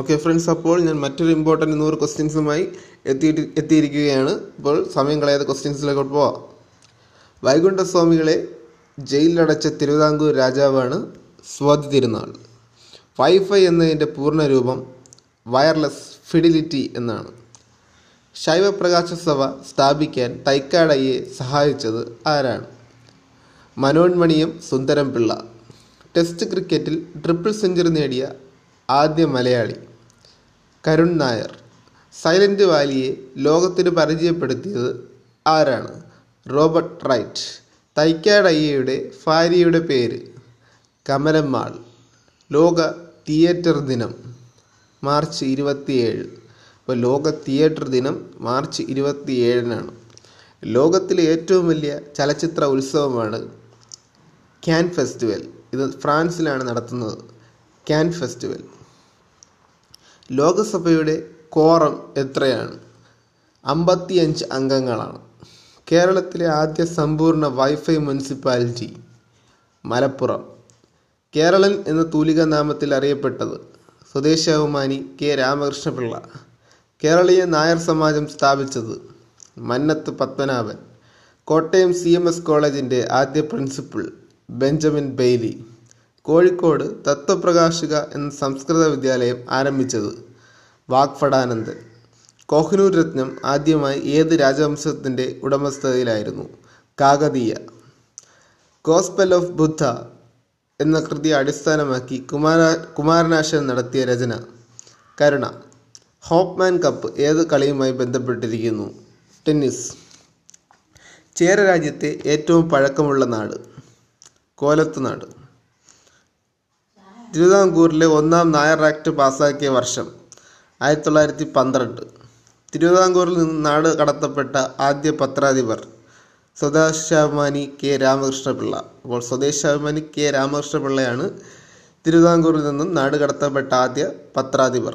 Okay friends അപ്പോൾ ഞാൻ മറ്റൊരു ഇമ്പോർട്ടന്റ് നൂറ് ക്വസ്റ്റ്യൻസുമായി എത്തിയിട്ട് എത്തിയിരിക്കുകയാണ്. ഇപ്പോൾ സമയം കളയാതെ ക്വസ്റ്റ്യൻസിലേക്ക് പോവാം. വൈകുണ്ഠസ്വാമികളെ ജയിലിലടച്ച തിരുവിതാംകൂർ രാജാവാണ് സ്വാതി തിരുനാൾ. വൈഫൈ എന്നതിന്റെ പൂർണരൂപം വയർലെസ് ഫിഡിലിറ്റി എന്നാണ്. ശൈവപ്രകാശ സഭ സ്ഥാപിക്കാൻ തൈക്കാടയെ സഹായിച്ചത് ആരാണ്? മനോന്മണിയും സുന്ദരം പിള്ള ടെസ്റ്റ് ക്രിക്കറ്റിൽ ട്രിപ്പിൾ സെഞ്ചുറി നേടിയ ആദ്യ മലയാളി. കരുൺ നായർ. സൈലന്റ് വാലിയെ ലോകത്തിന് പരിചയപ്പെടുത്തിയത് ആരാണ്? Robert right. തൈക്കാടയ്യയുടെ ഭാര്യയുടെ പേര്. കമലമ്മാൾ. ലോക തിയേറ്റർ ദിനം മാർച്ച് ഇരുപത്തിയേഴ്. ഇപ്പോൾ ലോക തിയേറ്റർ ദിനം മാർച്ച് ഇരുപത്തിയേഴിനാണ്. ലോകത്തിലെ ഏറ്റവും വലിയ ചലച്ചിത്ര ഉത്സവമാണ് ക്യാൻ ഫെസ്റ്റിവൽ. ഇത് ഫ്രാൻസിലാണ് നടത്തുന്നത്. Can festival. ലോകസഭയുടെ കോറം എത്രയാണ്? അമ്പത്തിയഞ്ച് അംഗങ്ങളാണ്. കേരളത്തിലെ ആദ്യ സമ്പൂർണ വൈഫൈ മുനിസിപ്പാലിറ്റി മലപ്പുറം. കേരളൻ എന്ന തൂലിക നാമത്തിൽ അറിയപ്പെട്ടത് സ്വദേശാഭിമാനി കെ. രാമകൃഷ്ണപിള്ള. കേരളീയ നായർ സമാജം സ്ഥാപിച്ചത് Mannath Padmanabhan. Kottayam C M S കോളേജിന്റെ ആദ്യ principal Benjamin Bailey. Kozhikode Tatwaprakashika എന്ന സംസ്കൃത വിദ്യാലയം ആരംഭിച്ചത് വാഗ്ഫടാനന്ദൻ. കോഹിനൂർ രത്നം ആദ്യമായി ഏത് രാജവംശത്തിന്റെ ഉടമസ്ഥതയിലായിരുന്നു? കാകതീയ. ഗോസ്പെൽ ഓഫ് ബുദ്ധ എന്ന കൃതി അടിസ്ഥാനമാക്കി കുമാര കുമാരനാശൻ നടത്തിയ രചന. കരുണ. ഹോപ്പ്മാൻ കപ്പ് ഏത് കളിയുമായി ബന്ധപ്പെട്ടിരിക്കുന്നു? ടെന്നീസ്. ചേര രാജ്യത്തെ ഏറ്റവും പഴക്കമുള്ള നാട്. കോലത്ത് നാട് തിരുവിതാംകൂറിലെ ഒന്നാം നായർ ആക്ട് പാസാക്കിയ വർഷം ആയിരത്തി തൊള്ളായിരത്തി പന്ത്രണ്ട് തിരുവിതാംകൂറിൽ നിന്ന് നാട് കടത്തപ്പെട്ട ആദ്യ പത്രാധിപർ സ്വദേശാഭിമാനി കെ രാമകൃഷ്ണപിള്ള. അപ്പോൾ സ്വദേശാഭിമാനി കെ രാമകൃഷ്ണപിള്ളയാണ് തിരുവിതാംകൂറിൽ നിന്നും നാട് കടത്തപ്പെട്ട ആദ്യ പത്രാധിപർ.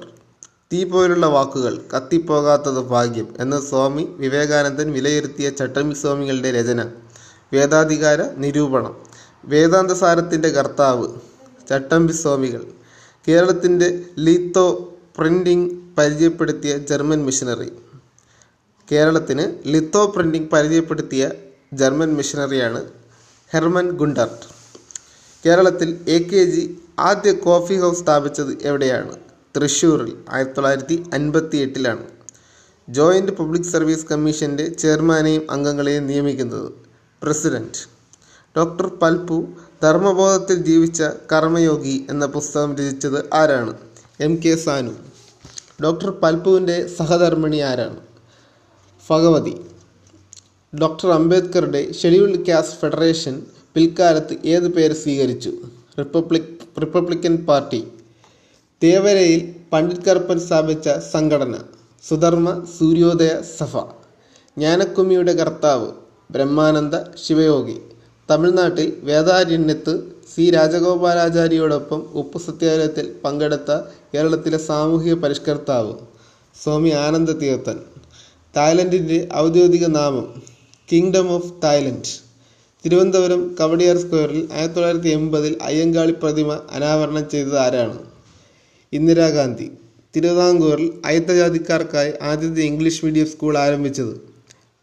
തീ പോലുള്ള വാക്കുകൾ കത്തിപ്പോകാത്തത് ഭാഗ്യം എന്ന സ്വാമി വിവേകാനന്ദൻ വിലയിരുത്തിയ ചട്ടമ്പി സ്വാമികളുടെ രചന വേദാധികാര നിരൂപണം വേദാന്തസാരത്തിന്റെ കർത്താവ് ചട്ടമ്പി സ്വാമികൾ കേരളത്തിന്റെ ലീത്തോ പ്രിന്റിംഗ് പരിചയപ്പെടുത്തിയ ജർമ്മൻ മിഷനറി കേരളത്തിന് ലിത്തോ പ്രിന്റിംഗ് പരിചയപ്പെടുത്തിയ ജർമ്മൻ മിഷനറിയാണ് ഹെർമൻ ഗുണ്ടർട്ട്. കേരളത്തിൽ എ കെ ജി ആദ്യ കോഫി ഹൗസ് സ്ഥാപിച്ചത് എവിടെയാണ്? തൃശ്ശൂരിൽ ആയിരത്തി തൊള്ളായിരത്തി അൻപത്തി എട്ടിലാണ് ജോയിന്റ് പബ്ലിക് സർവീസ് കമ്മീഷന്റെ ചെയർമാനെയും അംഗങ്ങളെയും നിയമിക്കുന്നത് പ്രസിഡന്റ് ഡോക്ടർ പൽപു ധർമ്മബോധത്തിൽ ജീവിച്ച കർമ്മയോഗി എന്ന പുസ്തകം രചിച്ചത് ആരാണ്? M K Sanu. ഡോക്ടർ പൽപുവിന്റെ സഹധർമ്മിണി ആരാണ്? ഭഗവതി. ഡോക്ടർ അംബേദ്കറുടെ ഷെഡ്യൂൾഡ് കാസ്റ്റ് ഫെഡറേഷൻ പിൽക്കാലത്ത് ഏത് പേര് സ്വീകരിച്ചു? Republic republican party. തേവരയിൽ Pandit Karuppan സ്ഥാപിച്ച സംഘടന. സുധർമ്മ സൂര്യോദയ സഭ. ജ്ഞാനക്കുമ്മിയുടെ കർത്താവ്. ബ്രഹ്മാനന്ദ ശിവയോഗി. തമിഴ്നാട്ടിൽ വേദാരണ്യത്ത് സി രാജഗോപാലാചാര്യയോടൊപ്പം ഉപ്പു സത്യാഗ്രഹത്തിൽ പങ്കെടുത്ത കേരളത്തിലെ സാമൂഹിക പരിഷ്കർത്താവ് സ്വാമി ആനന്ദ തീർത്ഥൻ. തായ്ലൻഡിന്റെ ഔദ്യോഗിക നാമം kingdom of Thailand. Thiruvananthapuram Kawdiar സ്ക്വയറിൽ ആയിരത്തി തൊള്ളായിരത്തി എൺപതിൽ അയ്യങ്കാളി പ്രതിമ അനാവരണം ചെയ്തത് ആരാണ്? ഇന്ദിരാഗാന്ധി. തിരുവിതാംകൂറിൽ അയിത്തജാതിക്കാർക്കായി ആദ്യത്തെ ഇംഗ്ലീഷ് മീഡിയം സ്കൂൾ ആരംഭിച്ചത്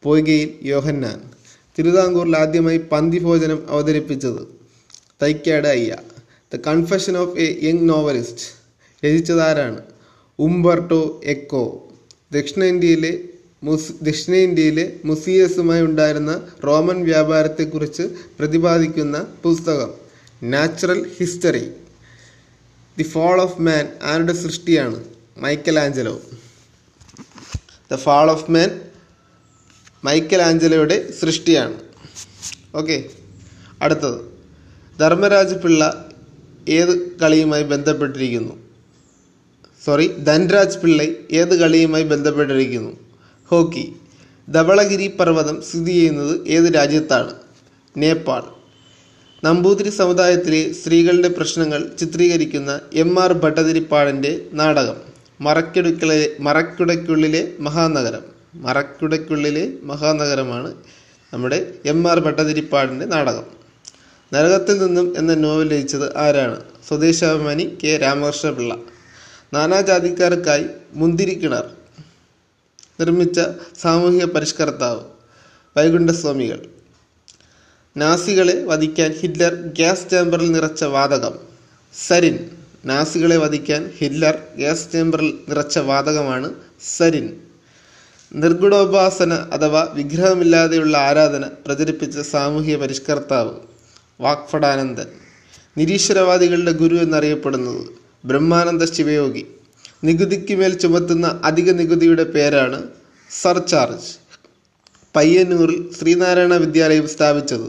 പൊയ്കയിൽ യോഹന്നാൻ. തിരുവിതാംകൂറിൽ ആദ്യമായി പന്തിഭോജനം അവതരിപ്പിച്ചത് Thycaud Ayya. The confession of a young novelist രചിച്ചതാരാണ്? Umberto Eco. ദക്ഷിണേന്ത്യയിലെ മുസ് ദക്ഷിണേന്ത്യയിലെ മുസിയസുമായി ഉണ്ടായിരുന്ന റോമൻ വ്യാപാരത്തെക്കുറിച്ച് പ്രതിപാദിക്കുന്ന പുസ്തകം natural history. The fall of man ആരുടെ സൃഷ്ടിയാണ്? Michelangelo the fall of man Michael ആഞ്ചലോയുടെ സൃഷ്ടിയാണ്. ഓക്കെ. അടുത്തത്. ധർമ്മരാജ് പിള്ള ഏത് കളിയുമായി ബന്ധപ്പെട്ടിരിക്കുന്നു? സോറി ധൻരാജ് പിള്ള ഏത് കളിയുമായി ബന്ധപ്പെട്ടിരിക്കുന്നു? ഹോക്കി. ധവളഗിരി പർവതം സ്ഥിതി ചെയ്യുന്നത് ഏത് രാജ്യത്താണ്? നേപ്പാൾ. നമ്പൂതിരി സമുദായത്തിലെ സ്ത്രീകളുടെ പ്രശ്നങ്ങൾ ചിത്രീകരിക്കുന്ന എം ആർ ഭട്ടതിരിപ്പാടിന്റെ നാടകം മറക്കിടുക്കളെ മറക്കിടയ്ക്കുള്ളിലെ മഹാനഗരം. മറക്കുടയ്ക്കുള്ളിലെ മഹാനഗരമാണ് നമ്മുടെ എം ആർ ഭട്ടതിരിപ്പാടിന്റെ നാടകം. നരകത്തിൽ നിന്നും എന്ന നോവൽ രചിച്ചത് ആരാണ്? സ്വദേശാഭിമാനി കെ. രാമകൃഷ്ണ പിള്ള നാനാജാതിക്കാർക്കായി മുന്തിരിക്കിണർ നിർമ്മിച്ച സാമൂഹിക പരിഷ്കർത്താവ് വൈകുണ്ഠസ്വാമികൾ. നാസികളെ വധിക്കാൻ ഹിറ്റ്ലർ ഗ്യാസ് ചേമ്പറിൽ നിറച്ച വാതകം. സരിൻ. നാസികളെ വധിക്കാൻ ഹിറ്റ്ലർ ഗ്യാസ് ചേമ്പറിൽ നിറച്ച വാതകമാണ് സരിൻ. നിർഗുണോപാസന അഥവാ വിഗ്രഹമില്ലാതെയുള്ള ആരാധന പ്രചരിപ്പിച്ച സാമൂഹ്യ പരിഷ്കർത്താവ് വാക്ഫടാനന്ദൻ. നിരീശ്വരവാദികളുടെ ഗുരു എന്നറിയപ്പെടുന്നത് ബ്രഹ്മാനന്ദ ശിവയോഗി. നികുതിക്ക് മേൽ ചുമത്തുന്ന അധിക നികുതിയുടെ പേരാണ് സർചാർജ്. പയ്യന്നൂരിൽ ശ്രീനാരായണ വിദ്യാലയം സ്ഥാപിച്ചത്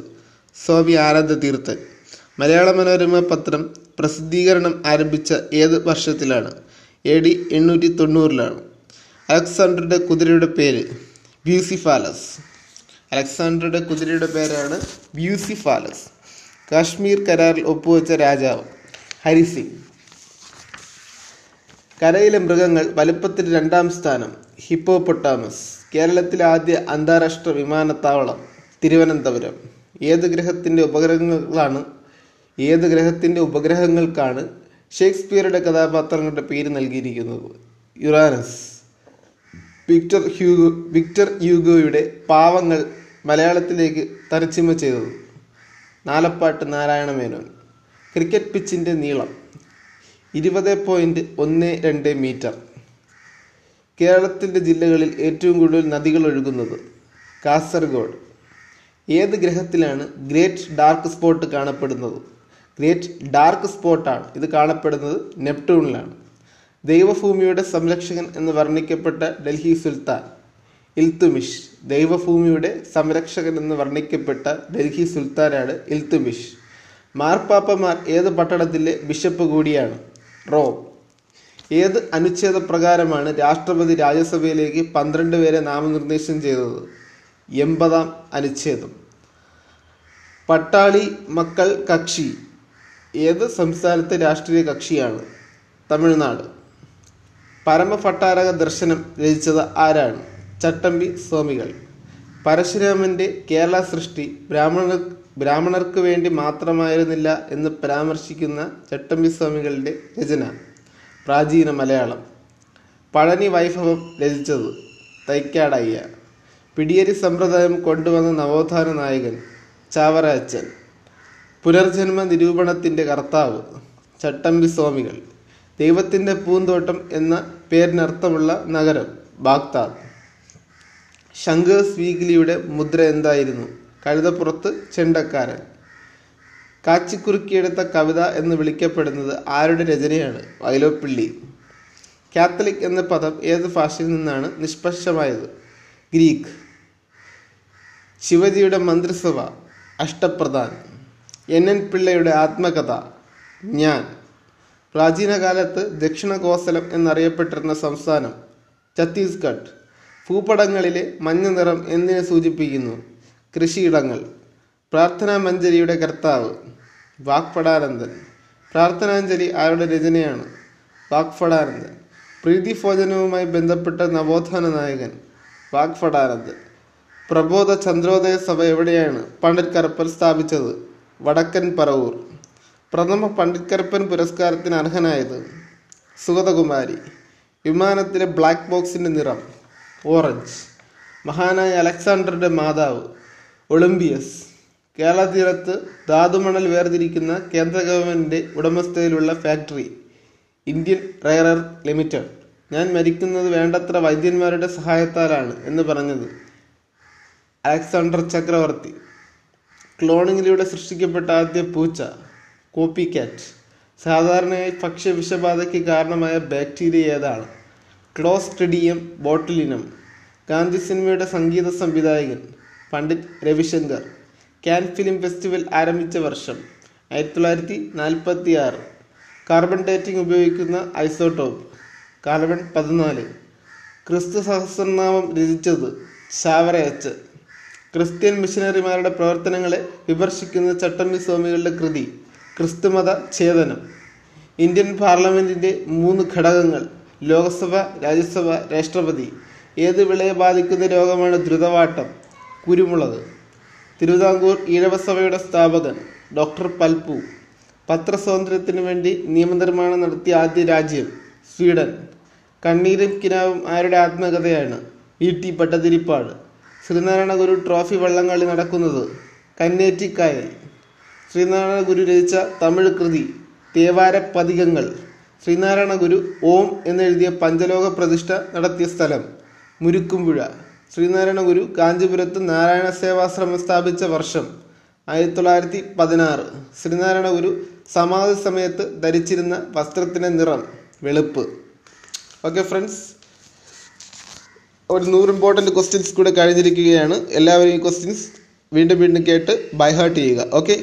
സ്വാമി ആനന്ദ തീർത്ഥൻ മലയാള മനോരമ പത്രം പ്രസിദ്ധീകരണം ആരംഭിച്ച ഏത് വർഷത്തിലാണ്? എ ഡി എണ്ണൂറ്റി തൊണ്ണൂറിലാണ്. അലക്സാണ്ടറുടെ കുതിരയുടെ പേര് ബ്യൂസിഫാലസ്. അലക്സാണ്ടറുടെ കുതിരയുടെ പേരാണ് ബ്യൂസിഫാലസ്. കാശ്മീർ കരാറിൽ ഒപ്പുവെച്ച രാജാവ് ഹരിസിംഗ് കരയിലെ മൃഗങ്ങൾ വലുപ്പത്തിൽ രണ്ടാം സ്ഥാനം ഹിപ്പോപ്പൊട്ടാമസ്. കേരളത്തിലെ ആദ്യ അന്താരാഷ്ട്ര വിമാനത്താവളം തിരുവനന്തപുരം. ഏത് ഗ്രഹത്തിന്റെ ഉപഗ്രഹങ്ങളാണ് ഏത് ഗ്രഹത്തിന്റെ ഉപഗ്രഹങ്ങൾക്കാണ് ഷേക്സ്പിയറുടെ കഥാപാത്രങ്ങളുടെ പേര് നൽകിയിരിക്കുന്നത്? യുറാനസ്. വിക്ടർ ഹ്യൂഗോ വിക്ടർ യൂഗോയുടെ പാവങ്ങൾ മലയാളത്തിലേക്ക് തരച്ചിമ ചെയ്തത്. നാലപ്പാട്ട് നാരായണ മേനോൻ ക്രിക്കറ്റ് പിച്ചിന്റെ നീളം ഇരുപത് പോയിന്റ് ഒന്ന് രണ്ട് മീറ്റർ. കേരളത്തിന്റെ ജില്ലകളിൽ ഏറ്റവും കൂടുതൽ നദികൾ ഒഴുകുന്നത് കാസർഗോഡ്. ഏത് ഗ്രഹത്തിലാണ് ഗ്രേറ്റ് ഡാർക്ക് സ്പോട്ട് കാണപ്പെടുന്നത്? ഗ്രേറ്റ് ഡാർക്ക് സ്പോട്ടാണ്. ഇത് കാണപ്പെടുന്നത് നെപ്റ്റൂണിലാണ്. ദൈവഭൂമിയുടെ സംരക്ഷകൻ എന്ന് വർണിക്കപ്പെട്ട ഡൽഹി സുൽത്താൻ. ഇൽത്തുമിഷ് ദൈവഭൂമിയുടെ സംരക്ഷകൻ എന്ന് വർണിക്കപ്പെട്ട ഡൽഹി സുൽത്താനാണ് ഇൽത്തുമിഷ്. മാർപ്പാപ്പമാർ ഏത് പട്ടണത്തിലെ ബിഷപ്പ് കൂടിയാണ്? റോം. ഏത് അനുച്ഛേദ പ്രകാരമാണ് രാഷ്ട്രപതി രാജ്യസഭയിലേക്ക് പന്ത്രണ്ട് പേരെ നാമനിർദ്ദേശം ചെയ്തത്? എൺപതാം അനുച്ഛേദം. പട്ടാളി മക്കൾ കക്ഷി. ഏത് സംസ്ഥാനത്തെ രാഷ്ട്രീയ കക്ഷിയാണ്? തമിഴ്നാട്. പരമഭട്ടാരക ദർശനം രചിച്ചത് ആരാണ്? ചട്ടമ്പി സ്വാമികൾ. പരശുരാമന്റെ കേരള സൃഷ്ടി ബ്രാഹ്മണർ ബ്രാഹ്മണർക്ക് വേണ്ടി മാത്രമായിരുന്നില്ല എന്ന് പരാമർശിക്കുന്ന ചട്ടമ്പി സ്വാമികളുടെ രചന. പ്രാചീന മലയാളം. പഴനി വൈഭവം രചിച്ചത് തൈക്കാടയ്യ. പിടിയരി സമ്പ്രദായം കൊണ്ടുവന്ന നവോത്ഥാന നായകൻ ചാവറ അച്ഛൻ പുനർജന്മ നിരൂപണത്തിന്റെ കർത്താവ് ചട്ടമ്പി സ്വാമികൾ. ദൈവത്തിന്റെ പൂന്തോട്ടം എന്ന പേരിനർത്ഥമുള്ള നഗരം ബാഗ്ദാദ്. ശങ്കേഴ്സ് വീഗ്ലിയുടെ മുദ്ര എന്തായിരുന്നു? കഴുതപ്പുറത്ത് ചെണ്ടക്കാരൻ. കാച്ചിക്കുറുക്കിയെടുത്ത കവിത എന്ന് വിളിക്കപ്പെടുന്നത് ആരുടെ രചനയാണ്? വൈലോപ്പിള്ളി കാത്തലിക് എന്ന പദം ഏത് ഭാഷയിൽ നിന്നാണ് നിഷ്പക്ഷമായത്? ഗ്രീക്ക്. ശിവജിയുടെ മന്ത്രിസഭ അഷ്ടപ്രധാൻ. എൻ എൻ പിള്ളയുടെ ആത്മകഥ ഞാൻ. പ്രാചീന കാലത്ത് ദക്ഷിണ കോസലം എന്നറിയപ്പെട്ടിരുന്ന സംസ്ഥാനം ഛത്തീസ്ഗഡ്. ഭൂപടങ്ങളിലെ മഞ്ഞ നിറം എന്തിനെ സൂചിപ്പിക്കുന്നു? കൃഷിയിടങ്ങൾ. പ്രാർത്ഥനാ മഞ്ജരിയുടെ കർത്താവ്. വാക്പടാനന്ദൻ. പ്രാർത്ഥനാഞ്ജലി ആരുടെ രചനയാണ്? വാക്ഫടാനന്ദൻ പ്രീതിഭോജനവുമായി ബന്ധപ്പെട്ട നവോത്ഥാന നായകൻ. വാക്ഫടാനന്ദൻ പ്രബോധ ചന്ദ്രോദയ സഭ എവിടെയാണ് പണ്ഡിറ്റ് കറുപ്പൻ സ്ഥാപിച്ചത്? വടക്കൻ പറവൂർ. പ്രഥമ പണ്ഡിറ്റ് കറുപ്പൻ പുരസ്കാരത്തിന് അർഹനായത് സുഗതകുമാരി. വിമാനത്തിലെ ബ്ലാക്ക് ബോക്സിന്റെ നിറം ഓറഞ്ച് മഹാനായ അലക്സാണ്ടറുടെ മാതാവ് ഒളിമ്പിയസ്. കേരള തീരത്ത് ധാതുമണൽ വേർതിരിക്കുന്ന കേന്ദ്ര ഗവൺമെന്റിന്റെ ഉടമസ്ഥതയിലുള്ള ഫാക്ടറി ഇന്ത്യൻ റയറർ ലിമിറ്റഡ് ഞാൻ മരിക്കുന്നത് വേണ്ടത്ര വൈദ്യന്മാരുടെ സഹായത്താലാണ് എന്ന് പറഞ്ഞത് അലക്സാണ്ടർ ചക്രവർത്തി. ക്ലോണിങ്ങിലൂടെ സൃഷ്ടിക്കപ്പെട്ട ആദ്യ പൂച്ച കോപ്പി കാറ്റ് സാധാരണയായി ഭക്ഷ്യ വിഷബാധയ്ക്ക് കാരണമായ ബാക്ടീരിയ ഏതാണ്? Clostridium botulinum. ഗാന്ധി സിനിമയുടെ സംഗീത സംവിധായകൻ Pandit Ravishankar. Cannes film festival ആരംഭിച്ച വർഷം ആയിരത്തി തൊള്ളായിരത്തി നാൽപ്പത്തി ആറ് കാർബൺ ഡേറ്റിംഗ് ഉപയോഗിക്കുന്ന ഐസോടോപ്പ് കാർബൺ പതിനാല്. ക്രിസ്തു സഹസ്രനാമം രചിച്ചത് ചാവറയച്ച് ക്രിസ്ത്യൻ മിഷനറിമാരുടെ പ്രവർത്തനങ്ങളെ വിമർശിക്കുന്ന ചട്ടമ്പി സ്വാമികളുടെ കൃതി ക്രിസ്തുമത ഛേദനം. ഇന്ത്യൻ പാർലമെന്റിന്റെ മൂന്ന് ഘടകങ്ങൾ ലോക്സഭ രാജ്യസഭ രാഷ്ട്രപതി. ഏത് വിളയെ ബാധിക്കുന്ന രോഗമാണ് ദ്രുതവാട്ടം? കുരുമുളക്. തിരുവിതാംകൂർ ഈഴവസഭയുടെ സ്ഥാപകൻ ഡോക്ടർ പൽപ്പു. പത്രസ്വാതന്ത്ര്യത്തിനു വേണ്ടി നിയമനിർമ്മാണം നടത്തിയ ആദ്യ രാജ്യം സ്വീഡൻ. കണ്ണീരും കിനാവും ആരുടെ ആത്മകഥയാണ്? V T. Pattathiripad. Sreenarayana Guru trophy വള്ളംകളി നടക്കുന്നത് കന്നേറ്റിക്കായൽ. ശ്രീനാരായണ ഗുരു രചിച്ച തമിഴ് കൃതി തേവാര പതികങ്ങൾ. ശ്രീനാരായണ ഗുരു ഓം എന്നെഴുതിയ പഞ്ചലോക പ്രതിഷ്ഠ നടത്തിയ സ്ഥലം മുരുക്കുംപുഴ. ശ്രീനാരായണ ഗുരു കാഞ്ചീപുരത്ത് നാരായണ സേവാശ്രമം സ്ഥാപിച്ച വർഷം ആയിരത്തി തൊള്ളായിരത്തി പതിനാറ് ശ്രീനാരായണ ഗുരു സമാധി സമയത്ത് ധരിച്ചിരുന്ന വസ്ത്രത്തിന്റെ നിറം വെളുപ്പ്. Okay friends. ഒരു നൂറ് ഇമ്പോർട്ടന്റ് ക്വസ്റ്റ്യൻസ് കൂടെ കഴിഞ്ഞിരിക്കുകയാണ്. എല്ലാവരും ഈ ക്വസ്റ്റ്യൻസ് വീണ്ടും വീണ്ടും കേട്ട് ബൈഹാർട്ട് ചെയ്യുക. ഓക്കെ?